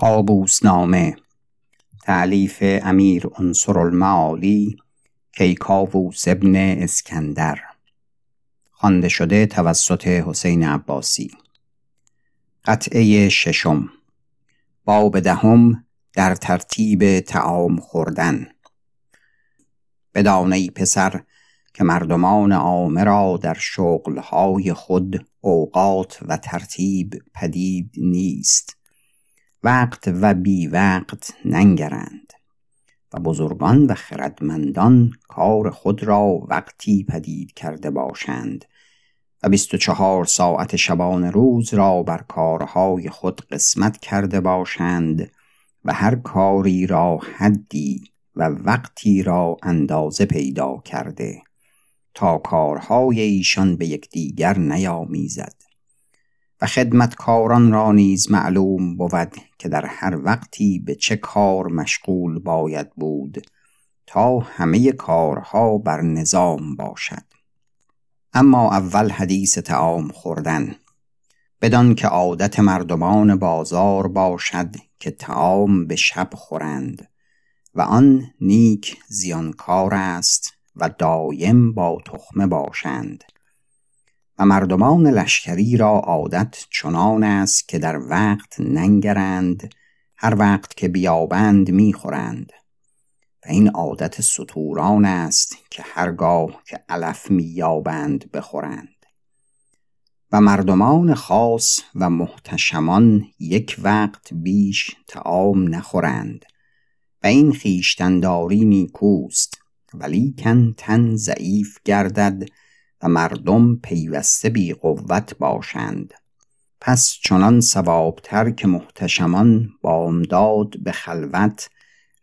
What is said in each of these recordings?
قابوس نامه تعلیف امیر عنصر المعالی کیکاووس ابن اسکندر. خوانده شده توسط حسین عباسی. قطعه ششم. باب دهم در ترتیب تعام خوردن. بدان ای پسر که مردمان عامه را در شغلهای خود اوقات و ترتیب پدید نیست. وقت و بی وقت ننگرند و بزرگان و خردمندان کار خود را وقتی پدید کرده باشند و بیست و چهار ساعت شبان روز را بر کارهای خود قسمت کرده باشند و هر کاری را حدی و وقتی را اندازه پیدا کرده تا کارهای ایشان به یکدیگر نیامیزد. و خدمتکاران را نیز معلوم بود که در هر وقتی به چه کار مشغول باید بود تا همه کارها بر نظام باشد. اما اول حدیث تعام خوردن. بدان که عادت مردمان بازار باشد که تعام به شب خورند و آن نیک زیانکار است و دایم با تخمه باشند. مردمان لشکری را عادت چنان است که در وقت ننگرند هر وقت که بیابند می‌خورند. و این عادت سطوران است که هرگاه که علف مییابند بخورند. و مردمان خاص و محتشمان یک وقت بیش تعام نخورند. و این خیشتنداری نیکوست ولیکن تن ضعیف گردد و مردم پیوسته بی قوت باشند. پس چنان سوابتر که محتشمان بامداد به خلوت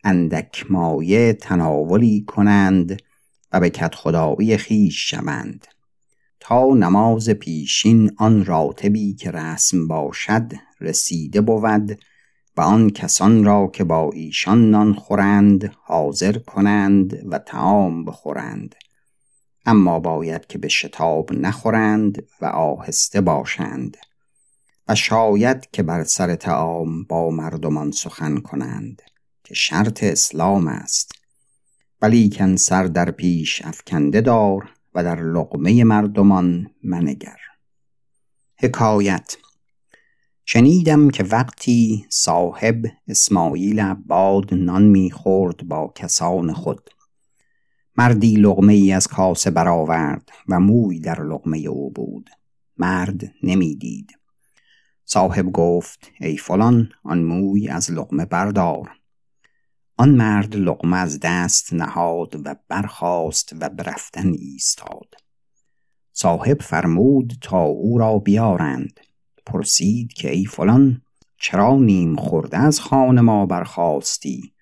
اندک مایه تناولی کنند و به کدخدایی خیش شوند. تا نماز پیشین آن راتبی که رسم باشد رسیده بود و آن کسان را که با ایشان نان خورند حاضر کنند و تعام بخورند. اما باید که به شتاب نخورند و آهسته باشند و شاید که بر سر تعام با مردمان سخن کنند که شرط اسلام است. ولیکن سر در پیش افکنده دار و در لقمه مردمان منگر. حکایت شنیدم که وقتی صاحب اسماعیل عباد نان می‌خورد با کسان خود. مردی لغمه ای از کاسه برآورد و موی در لغمه او بود. مرد نمی‌دید. صاحب گفت ای فلان آن موی از لغمه بردار. آن مرد لغمه از دست نهاد و برخاست و برفتن ایستاد. صاحب فرمود تا او را بیارند. پرسید که ای فلان چرا نیم خورده از خانه ما برخواستی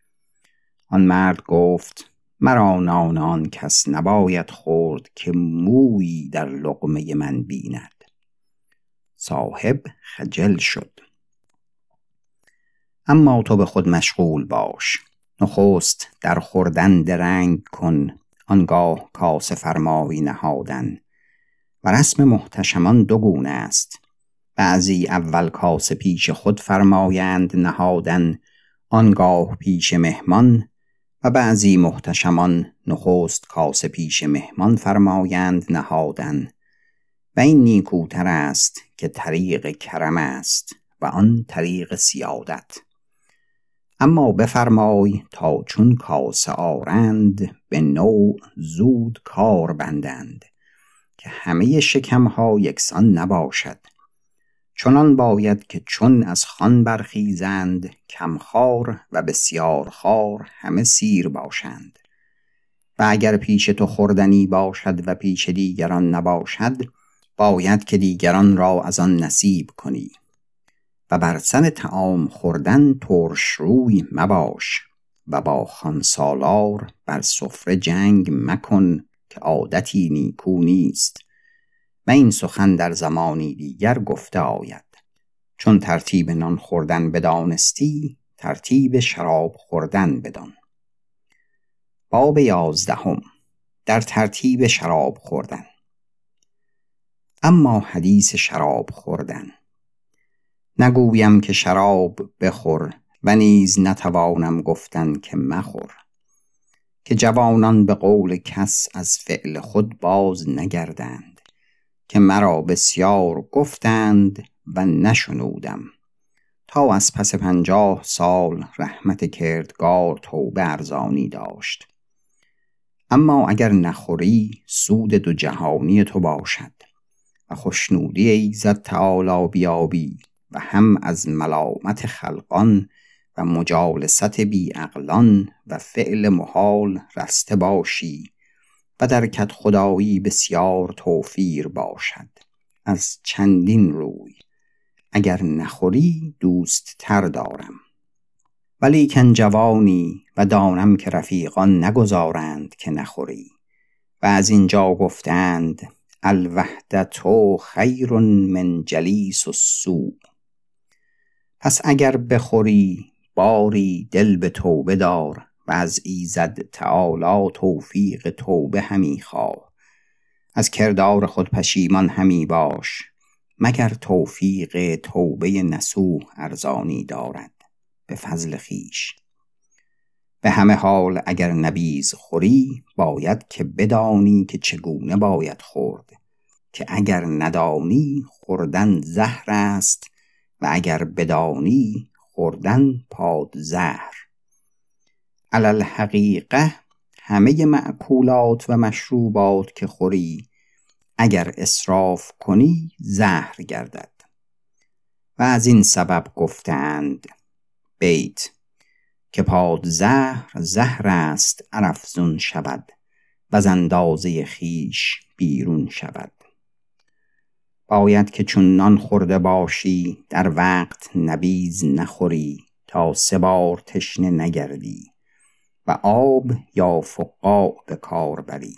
آن مرد گفت مرا نان آن کس نباید خورد که مویی در لقمه من بیند. صاحب خجل شد. اما تو به خود مشغول باش. نخست در خوردن درنگ کن. آنگاه کاسه فرمایی نهادن. و رسم محتشمان دو گونه است. بعضی اول کاسه پیش خود فرمایند نهادن. آنگاه پیش مهمان و بعضی محتشمان نخست کاسه پیش مهمان فرمایند نهادن. و این نیکوتر است که طریق کرم است و آن طریق سیادت. اما بفرمای تا چون کاسه آرند به نوع زود کار بندند که همه شکمها یکسان نباشد. چنان باید که چون از خان برخیزند کمخوار و بسیارخوار همه سیر باشند. و اگر پیش تو خوردنی باشد و پیش دیگران نباشد باید که دیگران را از آن نصیب کنی. و بر سن تعام خوردن ترش روی مباش و با خانسالار بر سفره جنگ مکن که عادتی نیکو نیست. و این سخن در زمانی دیگر گفته آید. چون ترتیب نان خوردن بدانستی ترتیب شراب خوردن بدان. باب یازدهم. در ترتیب شراب خوردن. اما حدیث شراب خوردن. نگویم که شراب بخور و نیز نتوانم گفتن که مخور. که جوانان به قول کس از فعل خود باز نگردند. که مرا بسیار گفتند و نشنودم. تا از پس پنجاه سال رحمت کردگار توبه ارزانی داشت. اما اگر نخوری سود دو جهانی تو باشد و خوشنودی ایزد تعالی بیابی و هم از ملامت خلقان و مجالست بیعقلان و فعل محال رسته باشی. و در کت خدایی بسیار توفیر باشد. از چندین روی. اگر نخوری دوست تر دارم. ولیکن جوانی و دانم که رفیقان نگذارند که نخوری. و از اینجا گفتند الوحدت خیر من جلیس السوء. پس اگر بخوری باری دل به توبه دار. و از ایزد تعالی توفیق توبه همی خواه. از کردار خود پشیمان همی باش مگر توفیق توبه نسوح ارزانی دارد به فضل خیش به همه حال اگر نبیز خوری باید که بدانی که چگونه باید خورد. که اگر ندانی خوردن زهر است و اگر بدانی خوردن پاد زهر علل حقیقه همه معکولات و مشروبات که خوری اگر اصراف کنی زهر گردد. و از این سبب گفتند بیت که پاد زهر زهر است ارفزون شود و اندازه خیش بیرون شود. باید که چون نان خورده باشی در وقت نبیز نخوری تا سه بار تشنه نگردی. و آب یا فقاع به کار بری.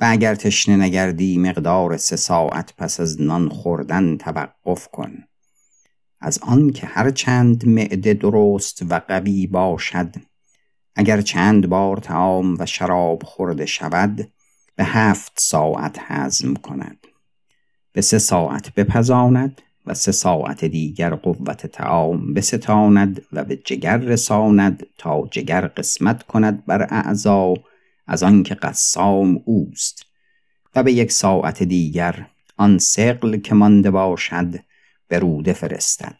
و اگر تشنه نگردی مقدار سه ساعت پس از نان خوردن توقف کن. از آن که هر چند معده درست و قوی باشد اگر چند بار تعام و شراب خورده شود به هفت ساعت هضم کند. به سه ساعت بپزاند و سه ساعت دیگر قوت تعام بستاند و به جگر رساند تا جگر قسمت کند بر اعضا از آنکه قسام اوست. و به یک ساعت دیگر آن سقل که مانده باشد به روده فرستد.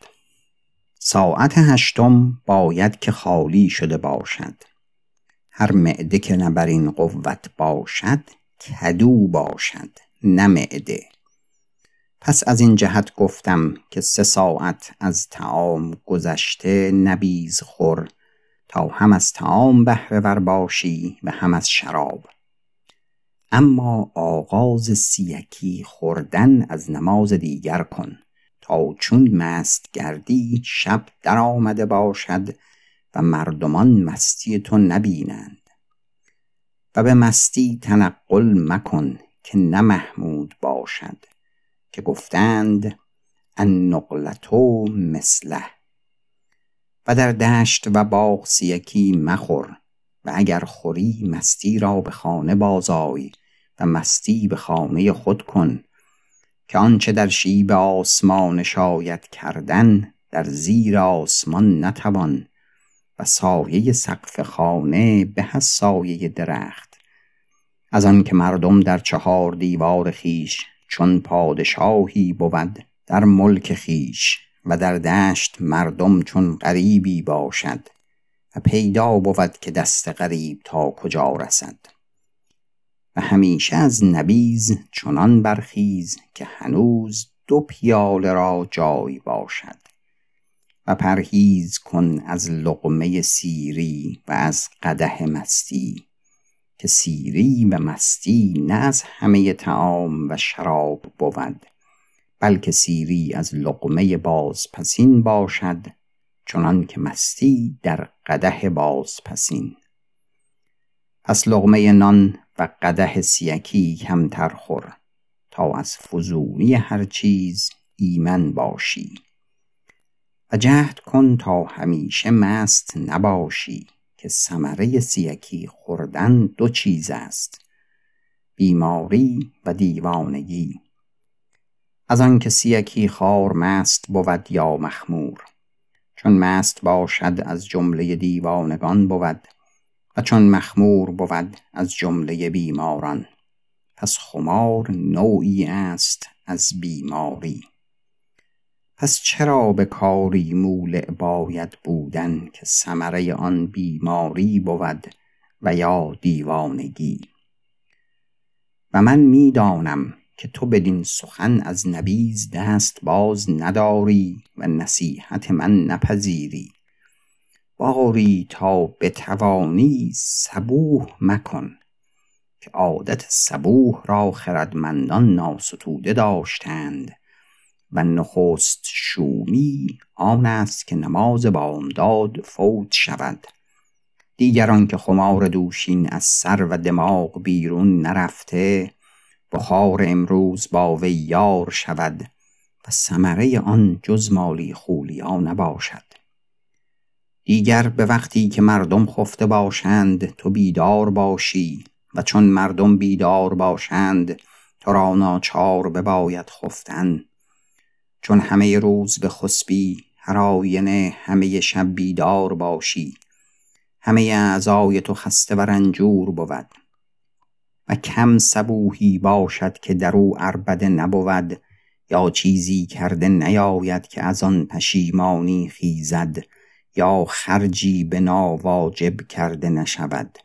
ساعت هشتم باید که خالی شده باشد. هر معده که بر این قوت باشد کدو باشد نه معده. پس از این جهت گفتم که سه ساعت از تعام گذشته نبیز خور تا هم از تعام بهره ور باشی و هم از شراب. اما آغاز سیکی خوردن از نماز دیگر کن تا چون مست گردی شب در آمده باشد و مردمان مستی تو نبینند. و به مستی تنقل مکن که نه محمود باشد. که گفتند النقلتو مثله. و در دشت و باغ سیکی مخور و اگر خوری مستی را به خانه بازای و مستی به خانه خود کن که آنچه در شیب آسمان شاید کردن در زیر آسمان نتوان و سایه سقف خانه به از سایه درخت. از آن که مردم در چهار دیوار خیش چون پادشاهی بود در ملک خیش و در دشت مردم چون غریبی باشد و پیدا بود که دست غریب تا کجا رسد. و همیشه از نبیز چنان برخیز که هنوز دو پیاله را جای باشد. و پرهیز کن از لقمه سیری و از قده مستی. که سیری و مستی نه از همه تعام و شراب بود بلکه سیری از لقمه بازپسین باشد چنان که مستی در قده بازپسین. پس لقمه نان و قده سیکی کمتر خور تا از فزونی هر چیز ایمن باشی. و جهد کن تا همیشه مست نباشی. که ثمره سیکی خوردن دو چیز است بیماری و دیوانگی. از آنکه سیکی خار مست بود یا مخمور چون مست باشد از جمله دیوانگان بود و چون مخمور بود از جمله بیماران. پس خمار نوعی است از بیماری. پس چرا به کاری مولع باید بودن که ثمره آن بیماری بود و یا دیوانگی؟ و من می‌دانم که تو بدین سخن از نبیز دست باز نداری و نصیحت من نپذیری. باری تا بتوانی صبوح مکن که عادت صبوح را خردمندان ناستوده داشتند. و نخست شومی آن است که نماز بامداد فوت شود. دیگران که خمار دوشین از سر و دماغ بیرون نرفته بخار امروز با وی یار شود و ثمره آن جز مالی خولیا نباشد. دیگر به وقتی که مردم خفته باشند تو بیدار باشی و چون مردم بیدار باشند تو را ناچار بباید خفتن. چون همه روز به خسبی هر آینه همه شب بیدار باشی. همه اعضای تو خسته و رنجور بود. و کم صبوحی باشد که در او عربده نبود یا چیزی کرده نیاید که از آن پشیمانی خیزد یا خرجی به ناواجب کرده نشود.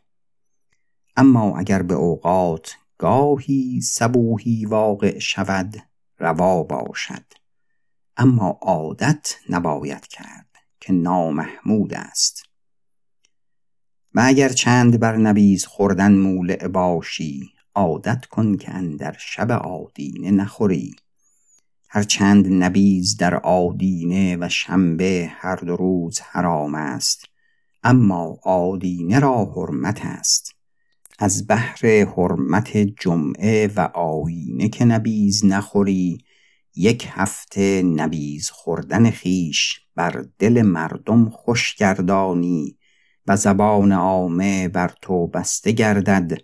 اما اگر به اوقات گاهی صبوحی واقع شود روا باشد. اما عادت نباید کرد که نامحمود است. و اگر چند بر نبیز خوردن مولع باشی عادت کن که اندر شب آدینه نخوری. هر چند نبیز در آدینه و شنبه هر دو روز حرام است اما آدینه را حرمت است. از بحر حرمت جمعه و آینه که نبیز نخوری یک هفته نبیز خوردن خیش بر دل مردم خوش گردانی و زبان عامه بر تو بسته گردد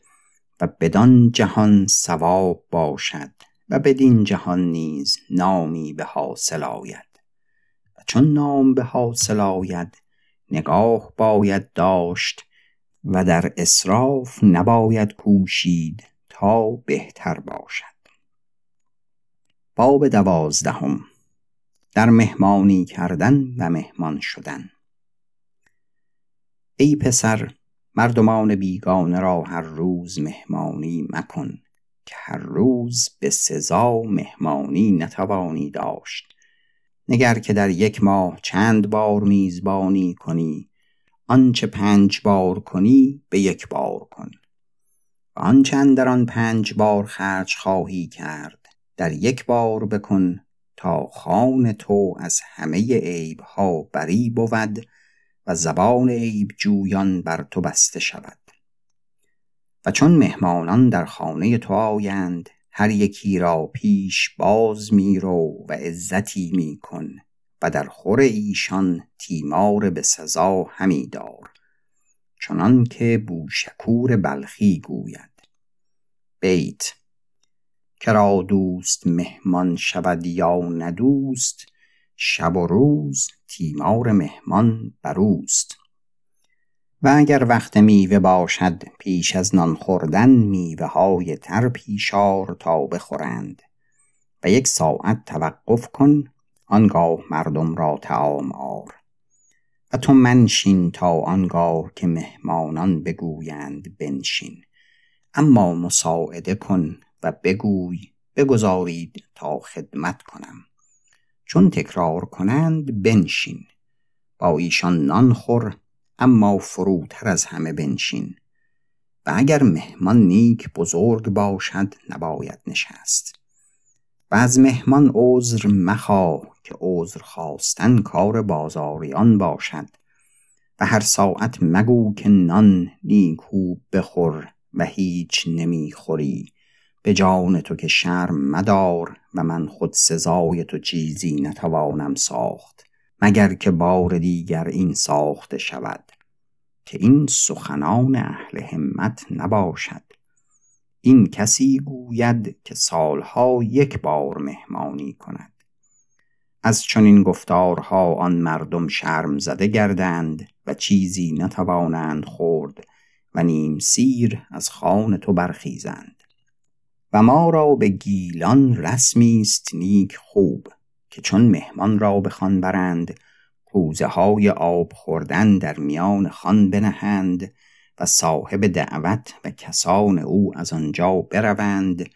و بدان جهان ثواب باشد و بدین جهان نیز نامی به حاصل آید. و چون نام به حاصل آید نگاه باید داشت و در اسراف نباید کوشید تا بهتر باشد. باب دوازدهم. در مهمانی کردن و مهمان شدن. ای پسر مردمان بیگانه را هر روز مهمانی مکن که هر روز به سزا مهمانی نتوانی داشت. نگر که در یک ماه چند بار میزبانی کنی آنچه پنج بار کنی به یک بار کن. و آنچه در آن پنج بار خرج خواهی کرد در یک بار بکن تا خان تو از همه عیبها بری بود و زبان عیب جویان بر تو بسته شود. و چون مهمانان در خانه تو آیند هر یکی را پیش باز میرو و عزتی میکن و در خور ایشان تیمار به سزا همی دار چنان که بوشکور بلخی گوید. بیت کرا دوست مهمان شود یا ندوست شب و روز تیمار مهمان بروست و اگر وقت میوه باشد پیش از نان خوردن میوه های تر پیشار تا بخورند. و یک ساعت توقف کن آنگاه مردم را تعام آر. و تو منشین تا آنگاه که مهمانان بگویند بنشین. اما مساعده کن و بگوی بگذارید تا خدمت کنم. چون تکرار کنند بنشین. با ایشان نان خور اما فروتر از همه بنشین. و اگر مهمان نیک بزرگ باشد نباید نشست. و از مهمان عذر مخواه که عذر خواستن کار بازاریان باشد. و هر ساعت مگو که نان نیکو بخور و هیچ نمی‌خوری به جان تو که شرم مدار و من خود سزای تو چیزی نتوانم ساخت مگر که بار دیگر این ساخته شود که این سخنان اهل همت نباشد. این کسی گوید که سالها یک بار مهمانی کند. از چنین گفتارها آن مردم شرم زده گردند و چیزی نتوانند خورد و نیم سیر از خان تو برخیزند. و ما را به گیلان رسمی است نیک خوب که چون مهمان را به خان برند کوزه های آب خوردن در میان خان بنهند و صاحب دعوت و کسان او از آنجا بروند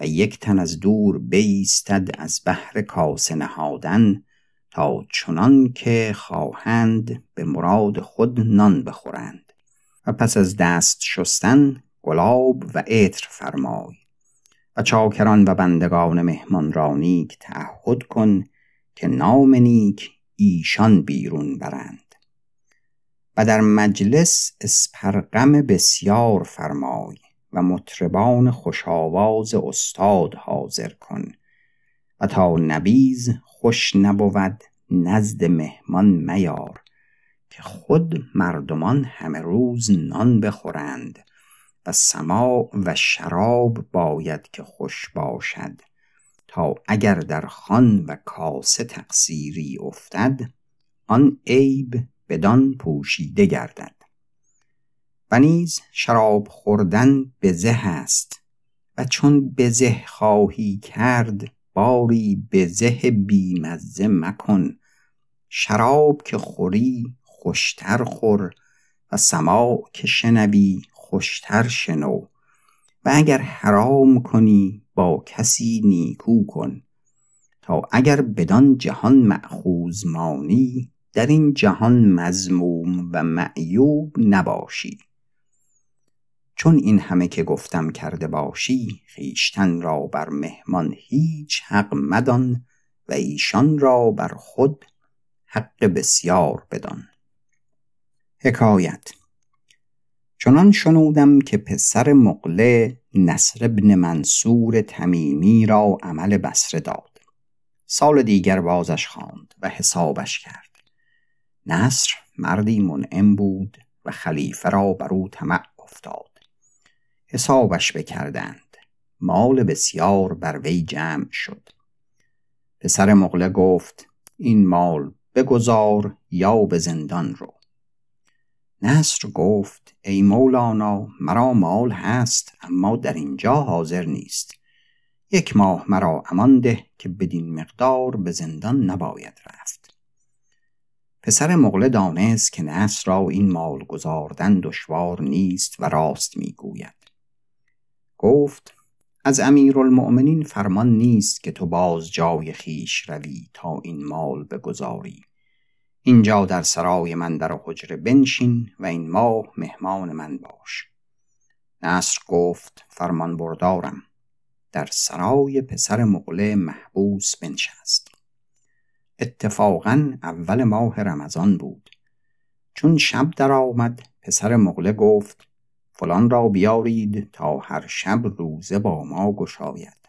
و یک تن از دور بیستد از بحر کاسه نهادن تا چنان که خواهند به مراد خود نان بخورند. و پس از دست شستن گلاب و عطر فرمای. چاکران و بندگان مهمان را نیک تعهد کن که نام نیک ایشان بیرون برند و در مجلس اسپرغم بسیار فرمای و مطربان خوشاواز استاد حاضر کن و تا نبیز خوش نبود نزد مهمان میار که خود مردمان همه روز نان بخورند و سماع و شراب باید که خوش باشد. تا اگر در خان و کاسه تقصیری افتد آن عیب بدان پوشیده گردد. و نیز شراب خوردن بزه است و چون بزه خواهی کرد باری بزه بیمزه مکن. شراب که خوری خوشتر خور و سماع که شنوی خوشتر شنو و اگر حرام کنی با کسی نیکو کن. تا اگر بدان جهان معخوز مانی در این جهان مزموم و معیوب نباشی. چون این همه که گفتم کرده باشی خیشتن را بر مهمان هیچ حق مدان و ایشان را بر خود حق بسیار بدان. حکایت چنان شنودم که پسر مقله نصر ابن منصور تمیمی را عمل بسره داد. سال دیگر بازش خواند و حسابش کرد. نصر مردی منعم بود و خلیفه را بر او طمع افتاد. حسابش بکردند. مال بسیار بر وی جمع شد. پسر مغله گفت این مال بگذار یا به زندان رو. نصر گفت ای مولانا مرا مال هست اما در اینجا حاضر نیست. یک ماه مرا امان ده که بدین مقدار به زندان نباید رفت. پسر مغله دانست که نصر را این مال گذاردن دشوار نیست و راست می‌گوید. گفت از امیرالمؤمنین فرمان نیست که تو باز جای خیش روی تا این مال بگذاری. اینجا در سرای من در حجره بنشین و این ماه مهمان من باش. نصر گفت فرمان بردارم. در سرای پسر مغله محبوس بنشست. اتفاقا اول ماه رمضان بود. چون شب در آمد پسر مغله گفت فلان را بیارید تا هر شب روزه با ما گشاید.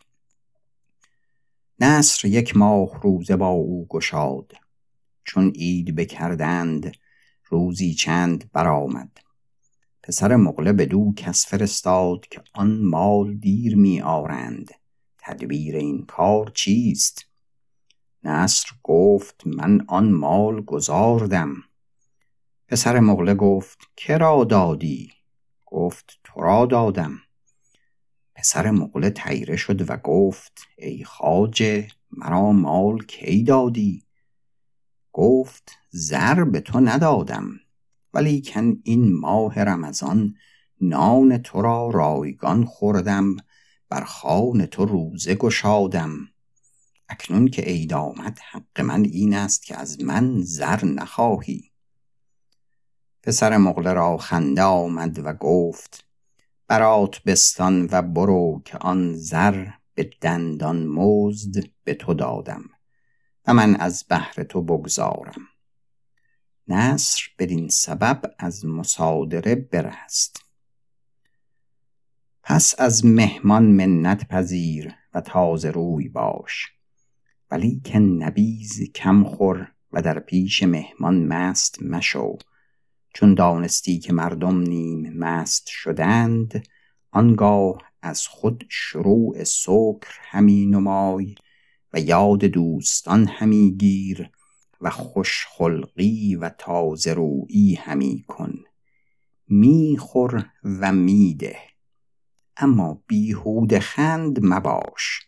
نصر یک ماه روزه با او گشاد. چون عید بکردند روزی چند برآمد. پسر مغله بدو کس فرستاد که آن مال دیر می آرند. تدبیر این کار چیست؟ نصر گفت من آن مال گذاردم پسر مغله گفت کرا دادی؟ گفت تو را دادم. پسر مغله تیره شد و گفت ای خاجه مرا مال کی دادی؟ گفت زر به تو ندادم. ولیکن این ماه رمضان نان تو را رایگان خوردم بر خان تو روزه گشادم. اکنون که عید آمد حق من این است که از من زر نخواهی. پسر مغله را خنده آمد و گفت برات بستان و برو که آن زر به دندان مزد به تو دادم. و من از بهر تو بگذارم. نصر بدین سبب از مصادره برست پس از مهمان منت پذیر و تازه روی باش. ولی که نبیز کم خور و در پیش مهمان مست مشو. چون دانستی که مردم نیم مست شدند آنگاه از خود شروع سکر همی نمای. و یاد دوستان همی گیر و خوشخلقی و تازه رویی همی کن. میخور و میده اما بیهود خند مباش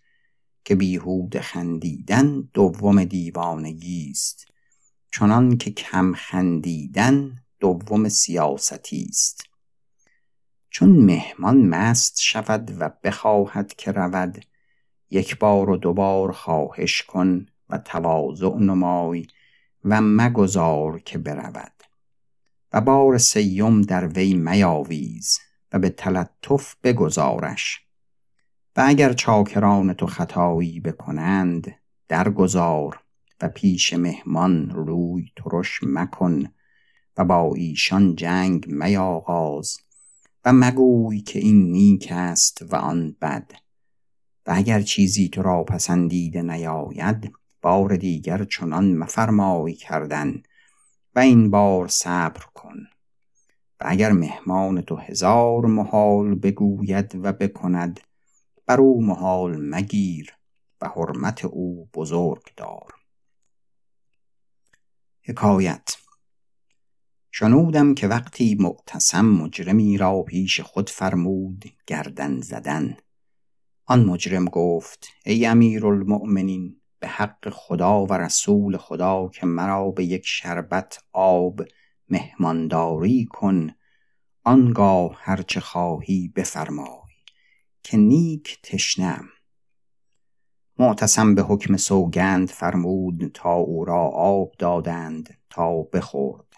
که بیهود خندیدن دوم دیوانگی است چنان که کم خندیدن دوم سیاستی است. چون مهمان مست شود و بخواهد که رود یک بار و دوبار خواهش کن و تواضع نمای و مگذار که برود. و بار سیم در وی میاویز و به تلطف بگذارش. و اگر چاکران تو خطایی بکنند درگذار و پیش مهمان روی ترش مکن و با ایشان جنگ میاغاز و مگوی که این نیک است و آن بد. و اگر چیزی تو را پسندیده نیاید بار دیگر چنان مفرمای کردن و این بار صبر کن. و اگر مهمان تو هزار محال بگوید و بکند بر او محال مگیر و حرمت او بزرگ دار. حکایت شنودم که وقتی معتصم مجرمی را پیش خود فرمود گردن زدن. آن مجرم گفت ای امیر المؤمنین به حق خدا و رسول خدا که مرا به یک شربت آب مهمانداری کن آنگاه هرچه خواهی بفرمای که نیک تشنم. معتصم به حکم سوگند فرمود تا او را آب دادند تا بخورد.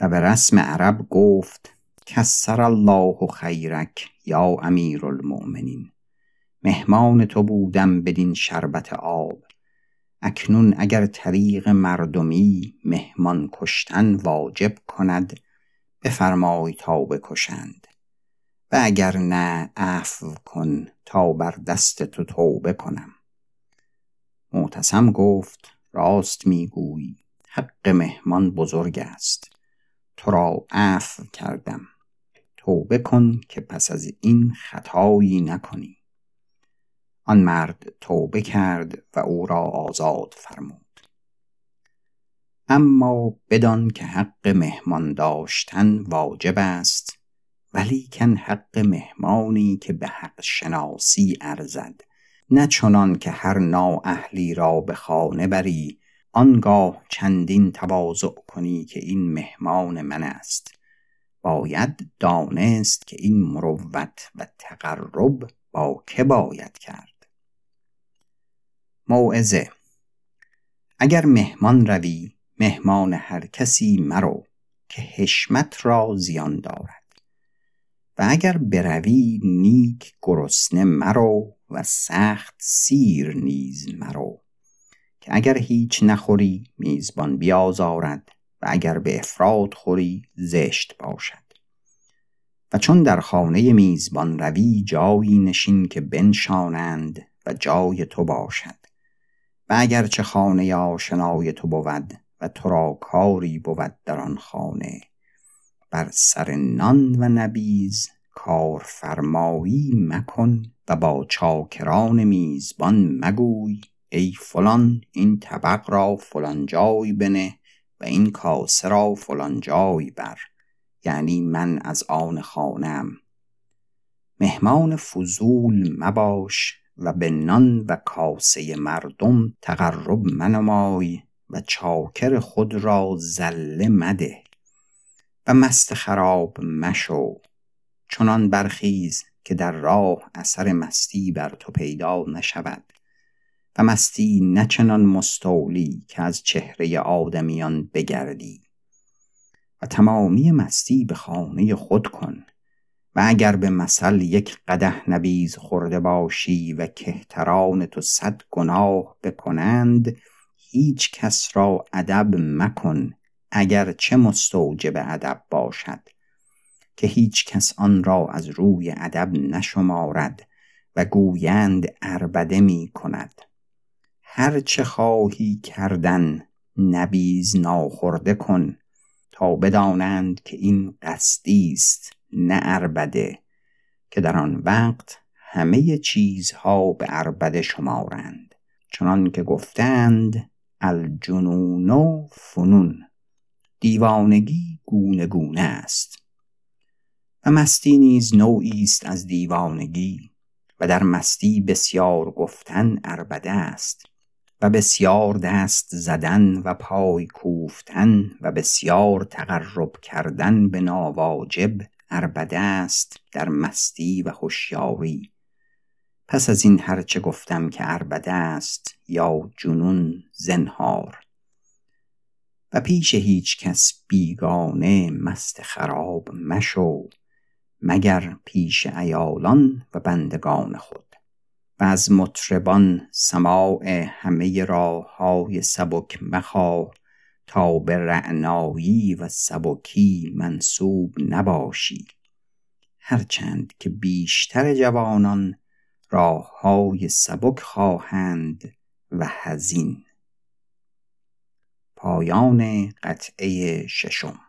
و به رسم عرب گفت کسر الله خیرک یا امیر المؤمنین مهمان تو بودم بدین شربت آب. اکنون اگر طریق مردمی مهمان کشتن واجب کند بفرمای تا بکشند. و اگر نه عفو کن تا بر دست تو توبه کنم. معتصم گفت راست می‌گویی حق مهمان بزرگ است. تو را عفو کردم. توبه کن که پس از این خطایی نکنی. آن مرد توبه کرد و او را آزاد فرمود. اما بدان که حق مهمان داشتن واجب است ولیکن حق مهمانی که به حق شناسی ارزد. نه چنان که هر نااهلی را به خانه بری آنگاه چندین تواضع کنی که این مهمان من است. باید دانست که این مروت و تقرب با که باید کرد. موعظه. اگر مهمان روی مهمان هر کسی مرو که حشمت را زیان دارد. و اگر بروی نیک گرسنه مرو و سخت سیر نیز مرو. که اگر هیچ نخوری میزبان بیازارد و اگر به افراد خوری زشت باشد. و چون در خانه میزبان روی جایی نشین که بنشانند و جای تو باشد. و اگر چه خانه آشنای تو بود و تو را کاری بود در آن خانه بر سر نان و نبیز کارفرمایی مکن و با چاکران میزبان مگوی ای فلان این طبق را فلان جای بنه و این کاسه را فلان جای بر یعنی من از آن خانم. مهمان فضول مباش و به نان و کاسه مردم تقرب منمای و چاکر خود را زله مده و مست خراب مشو چنان برخیز که در راه اثر مستی بر تو پیدا نشود و مستی نه چنان مستولی که از چهره آدمیان بگردی و تمامی مستی به خانه خود کن و اگر به مثل یک قده نبیز خورده باشی و کهتران تو صد گناه بکنند هیچ کس را ادب مکن اگر چه مستوجب ادب باشد که هیچ کس آن را از روی ادب نشمارد و گویند اربده می کند. هر چه خواهی کردن نبیز ناخورده کن تا بدانند که این قصدی است. نه که در آن وقت همه چیزها به اربده شمارند. چنان که گفتند الجنون فنون دیوانگی گونه گونه است. و مستی نیز نوعی است از دیوانگی و در مستی بسیار گفتن اربده است و بسیار دست زدن و پای کوفتن و بسیار تقرب کردن به ناواجب اربده است در مستی و هوشیاری. پس از این هرچه گفتم که اربده است یا جنون زنهار. و پیش هیچ کس بیگانه مست خراب مشو مگر پیش ایالان و بندگان خود. و از مطربان سماع همه راههای سبک مخواه تا به رعنایی و سبکی منسوب نباشی. هرچند که بیشتر جوانان راههای سبک خواهند و هزین. پایان قطعه ششم.